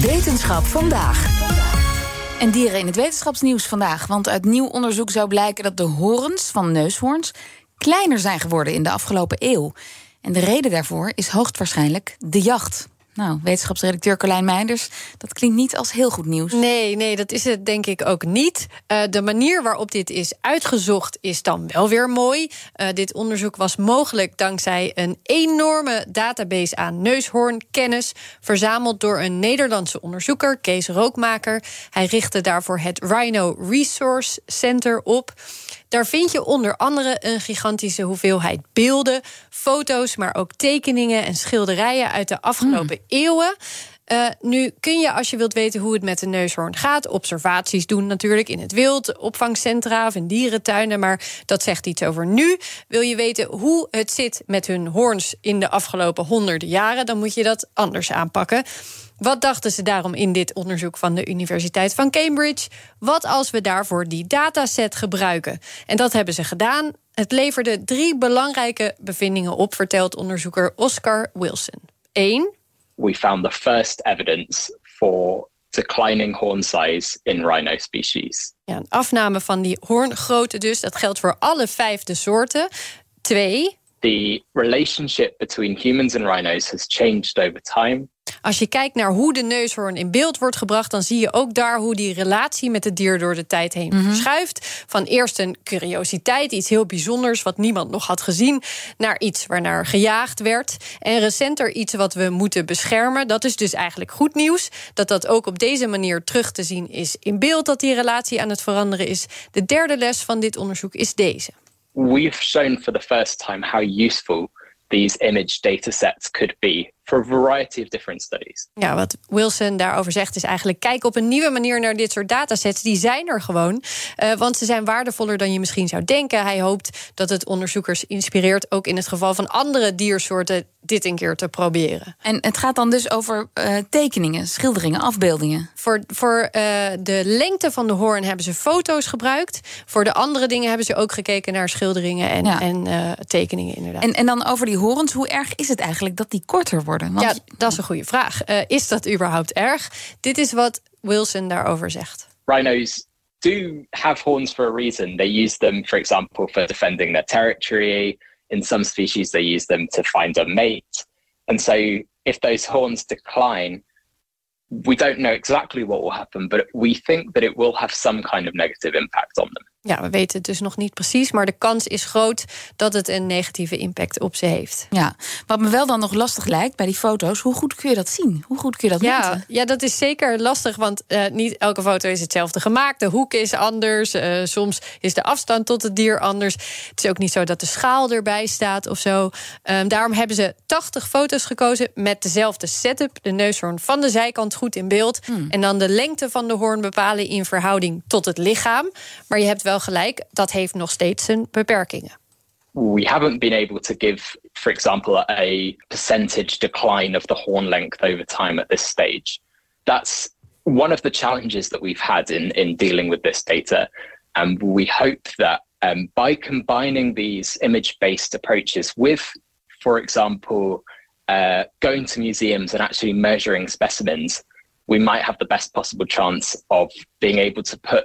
Wetenschap vandaag. En dieren in het wetenschapsnieuws vandaag. Want uit nieuw onderzoek zou blijken dat de horens van neushoorns kleiner zijn geworden in de afgelopen eeuw. En de reden daarvoor is hoogstwaarschijnlijk de jacht. Nou, wetenschapsredacteur Carlijn Meinders, dat klinkt niet als heel goed nieuws. Nee, nee, dat is het denk ik ook niet. Uh, de manier waarop dit is uitgezocht is dan wel weer mooi. Uh, dit onderzoek was mogelijk dankzij een enorme database aan neushoornkennis, verzameld door een Nederlandse onderzoeker, Kees Rookmaker. Hij richtte daarvoor het Rhino Resource Center op. Daar vind je onder andere een gigantische hoeveelheid beelden, foto's, maar ook tekeningen en schilderijen uit de afgelopen mm. Eeuwen. Uh, nu kun je, als je wilt weten hoe het met de neushoorn gaat, observaties doen natuurlijk in het wild, opvangcentra of in dierentuinen. Maar dat zegt iets over nu. Wil je weten hoe het zit met hun hoorns in de afgelopen honderden jaren, dan moet je dat anders aanpakken. Wat dachten ze daarom in dit onderzoek van de Universiteit van Cambridge? Wat als we daarvoor die dataset gebruiken? En dat hebben ze gedaan. Het leverde drie belangrijke bevindingen op, vertelt onderzoeker Oscar Wilson. Eén. We found the first evidence for declining horn size in rhino species. Ja, een afname van die hoorngrootte dus. Dat geldt voor alle vijf de soorten. Twee. The relationship between humans and rhinos has changed over time. Als je kijkt naar hoe de neushoorn in beeld wordt gebracht, dan zie je ook daar hoe die relatie met het dier door de tijd heen mm -hmm. verschuift. Van eerst een curiositeit, iets heel bijzonders wat niemand nog had gezien, naar iets waarnaar gejaagd werd. En recenter iets wat we moeten beschermen. Dat is dus eigenlijk goed nieuws. Dat dat ook op deze manier terug te zien is in beeld, dat die relatie aan het veranderen is. De derde les van dit onderzoek is deze. We've shown for the first time how useful these image data sets could be for a variety of different studies. Ja, wat Wilson daarover zegt is eigenlijk kijk op een nieuwe manier naar dit soort datasets. Die zijn er gewoon, uh, want ze zijn waardevoller dan je misschien zou denken. Hij hoopt dat het onderzoekers inspireert, ook in het geval van andere diersoorten, dit een keer te proberen. En het gaat dan dus over uh, tekeningen, schilderingen, afbeeldingen. Voor, voor uh, de lengte van de hoorn hebben ze foto's gebruikt. Voor de andere dingen hebben ze ook gekeken naar schilderingen en, ja. en tekeningen inderdaad. En, en dan over die horens, hoe erg is het eigenlijk dat die korter worden? Want... Ja, dat is een goede vraag. Uh, is dat überhaupt erg? Dit is wat Wilson daarover zegt. Rhinos do have horns for a reason. They use them, for example, for defending their territory. In some species, they use them to find a mate. And so, if those horns decline, we don't know exactly what will happen, but we think that it will have some kind of negative impact on them. Ja, we weten het dus nog niet precies, maar de kans is groot dat het een negatieve impact op ze heeft. Ja, wat me wel dan nog lastig lijkt bij die foto's, hoe goed kun je dat zien? Hoe goed kun je dat ja, meten? Ja, dat is zeker lastig, want uh, niet elke foto is hetzelfde gemaakt. De hoek is anders, uh, soms is de afstand tot het dier anders. Het is ook niet zo dat de schaal erbij staat of zo. Um, daarom hebben ze 80 foto's gekozen met dezelfde setup. De neushoorn van de zijkant goed in beeld. Hmm. En dan de lengte van de hoorn bepalen in verhouding tot het lichaam. Maar je hebt wel gelijk, dat heeft nog steeds zijn beperkingen. We haven't been able to give, for example, a percentage decline of the horn length over time at this stage. That's one of the challenges that we've had in, in dealing with this data. And we hope that um, by combining these image based approaches with, for example, uh, going to museums and actually measuring specimens, we might have the best possible chance of being able to put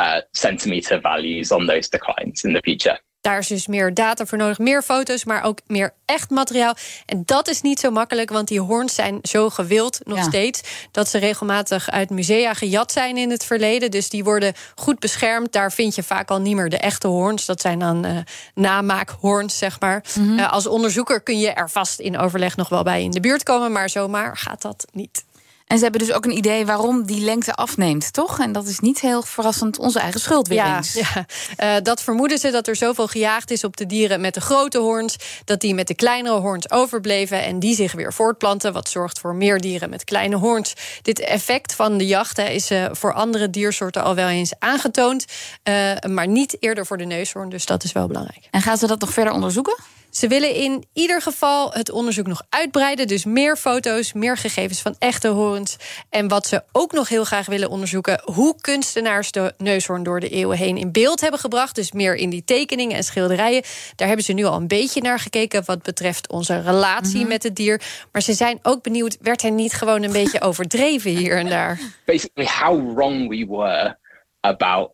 uh, centimeter values on those declines in the future. Daar is dus meer data voor nodig, meer foto's, maar ook meer echt materiaal. En dat is niet zo makkelijk, want die hoorns zijn zo gewild nog ja. steeds dat ze regelmatig uit musea gejat zijn in het verleden. Dus die worden goed beschermd. Daar vind je vaak al niet meer de echte hoorns. Dat zijn dan uh, namaakhoorns, zeg maar. Mm -hmm. uh, als onderzoeker kun je er vast in overleg nog wel bij in de buurt komen, maar zomaar gaat dat niet. En ze hebben dus ook een idee waarom die lengte afneemt, toch? En dat is niet heel verrassend onze eigen schuld weer Ja, eens. ja. Eh, dat vermoeden ze dat er zoveel gejaagd is op de dieren met de grote hoorns, dat die met de kleinere hoorns overbleven en die zich weer voortplanten, wat zorgt voor meer dieren met kleine hoorns. Dit effect van de jacht hè, is eh, voor andere diersoorten al wel eens aangetoond, eh, maar niet eerder voor de neushoorn, dus dat is wel belangrijk. En gaan ze dat nog verder onderzoeken? Ze willen in ieder geval het onderzoek nog uitbreiden. Dus meer foto's, meer gegevens van echte hoorns. En wat ze ook nog heel graag willen onderzoeken... hoe kunstenaars de neushoorn door de eeuwen heen in beeld hebben gebracht. Dus meer in die tekeningen en schilderijen. Daar hebben ze nu al een beetje naar gekeken... wat betreft onze relatie met het dier. Maar ze zijn ook benieuwd... werd er niet gewoon een beetje overdreven hier en daar? Basically, how wrong we were about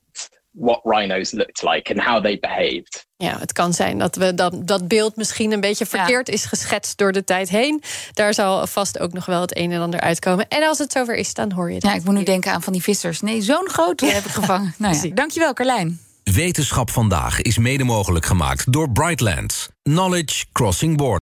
what rhinos looked like and how they behaved. Ja, het kan zijn dat we dat, dat beeld misschien een beetje verkeerd is geschetst door de tijd heen. Daar zal vast ook nog wel het een en ander uitkomen. En als het zover is, dan hoor je het. Ja, ik moet nu denken aan van die vissers. Nee, zo'n grote heb ik gevangen. Nou ja, dankjewel, Carlijn. Wetenschap vandaag is mede mogelijk gemaakt door Brightlands. Knowledge Crossing Borders.